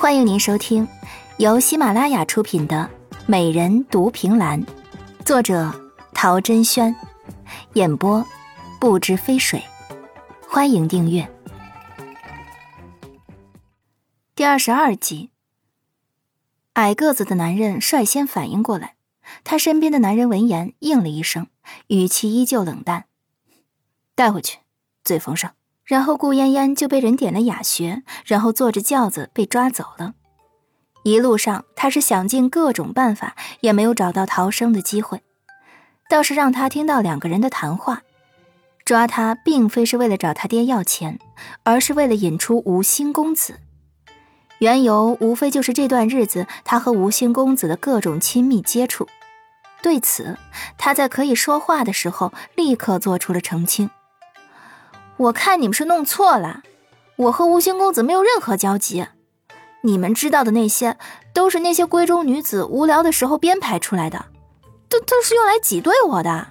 欢迎您收听由喜马拉雅出品的《美人独凭栏》，作者陶珍轩，演播不知飞水。欢迎订阅。第二十二集，矮个子的男人率先反应过来，他身边的男人闻言应了一声，语气依旧冷淡：“带回去，嘴缝上。”然后顾嫣嫣就被人点了哑穴，然后坐着轿子被抓走了。一路上，他是想尽各种办法，也没有找到逃生的机会。倒是让他听到两个人的谈话。抓他并非是为了找他爹要钱，而是为了引出吴兴公子。缘由无非就是这段日子他和吴兴公子的各种亲密接触。对此，他在可以说话的时候立刻做出了澄清。我看你们是弄错了，我和吴兴公子没有任何交集，你们知道的那些都是那些闺中女子无聊的时候编排出来的，都都是用来挤兑我的。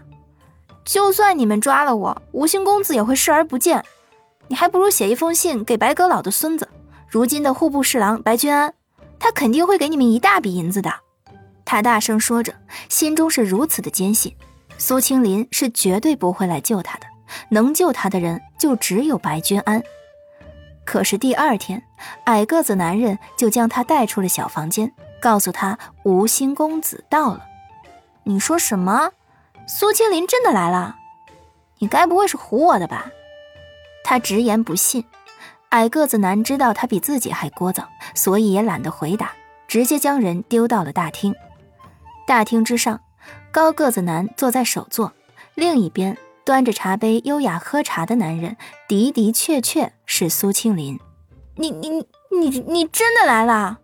就算你们抓了我，吴兴公子也会视而不见。你还不如写一封信给白阁老的孙子，如今的户部侍郎白君安，他肯定会给你们一大笔银子的。他大声说着，心中是如此的坚信，苏青林是绝对不会来救他的。能救他的人就只有白君安。可是第二天，矮个子男人就将他带出了小房间，告诉他吴兴公子到了。你说什么？苏青林真的来了？你该不会是唬我的吧？他直言不信。矮个子男知道他比自己还聒噪，所以也懒得回答，直接将人丢到了大厅。大厅之上，高个子男坐在首座，另一边。端着茶杯优雅喝茶的男人，的的确确是苏青林。你你你你真的来了！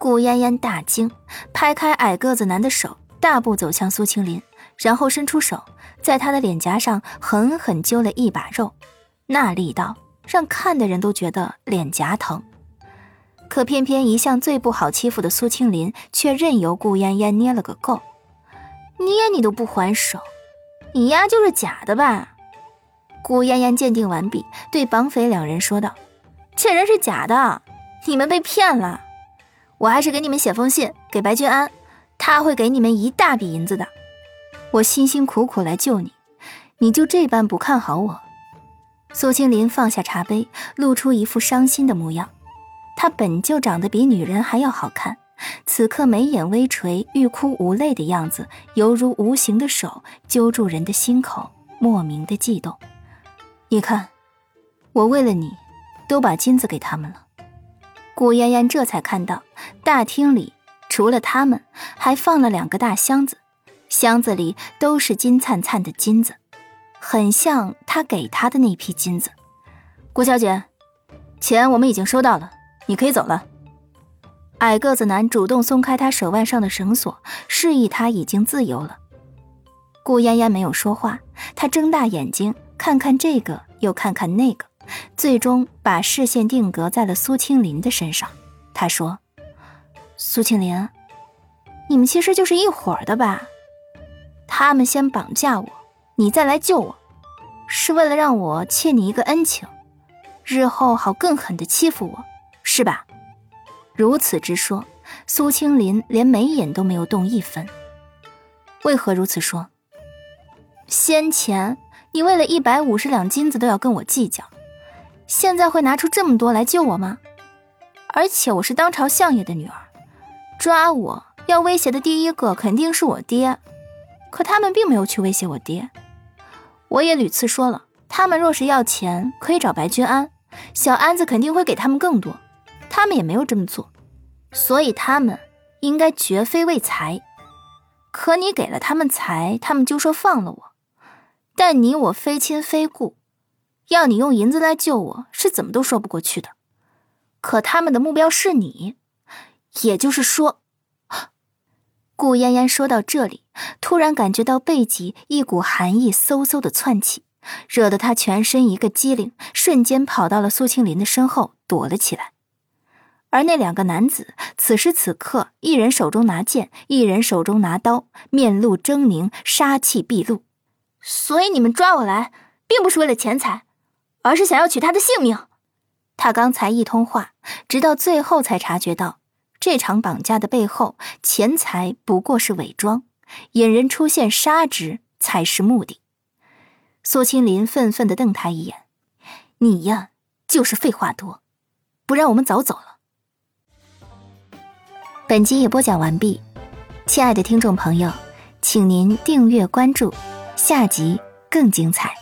顾嫣嫣大惊，拍开矮个子男的手，大步走向苏青林，然后伸出手，在他的脸颊上狠狠揪了一把肉，那力道让看的人都觉得脸颊疼。可偏偏一向最不好欺负的苏青林，却任由顾嫣嫣捏了个够，捏你都不还手。你丫就是假的吧？顾嫣嫣鉴定完毕，对绑匪两人说道：“这人是假的，你们被骗了。我还是给你们写封信给白君安，他会给你们一大笔银子的。我辛辛苦苦来救你，你就这般不看好我？”苏青林放下茶杯，露出一副伤心的模样。他本就长得比女人还要好看。此刻眉眼微垂、欲哭无泪的样子，犹如无形的手揪住人的心口，莫名的悸动。你看，我为了你，都把金子给他们了。顾嫣嫣这才看到，大厅里除了他们，还放了两个大箱子，箱子里都是金灿灿的金子，很像他给他的那批金子。顾小姐，钱我们已经收到了，你可以走了。矮个子男主动松开他手腕上的绳索，示意他已经自由了。顾嫣嫣没有说话，她睁大眼睛看看这个，又看看那个，最终把视线定格在了苏青林的身上。她说：“苏青林，你们其实就是一伙的吧？他们先绑架我，你再来救我，是为了让我欠你一个恩情，日后好更狠的欺负我，是吧？”如此之说，苏青林连眉眼都没有动一分。为何如此说？先前你为了一百五十两金子都要跟我计较，现在会拿出这么多来救我吗？而且我是当朝相爷的女儿，抓我要威胁的第一个肯定是我爹。可他们并没有去威胁我爹。我也屡次说了，他们若是要钱，可以找白君安，小安子肯定会给他们更多。他们也没有这么做，所以他们应该绝非为财。可你给了他们财，他们就说放了我。但你我非亲非故，要你用银子来救我，是怎么都说不过去的。可他们的目标是你，也就是说，顾嫣嫣说到这里，突然感觉到背脊一股寒意嗖嗖的窜起，惹得她全身一个机灵，瞬间跑到了苏青林的身后躲了起来。而那两个男子此时此刻，一人手中拿剑，一人手中拿刀，面露狰狞，杀气毕露。所以你们抓我来，并不是为了钱财，而是想要取他的性命。他刚才一通话，直到最后才察觉到，这场绑架的背后，钱财不过是伪装，引人出现杀之才是目的。苏青林愤愤的瞪他一眼：“你呀，就是废话多，不然我们早走了。”本集也播讲完毕，亲爱的听众朋友，请您订阅关注，下集更精彩。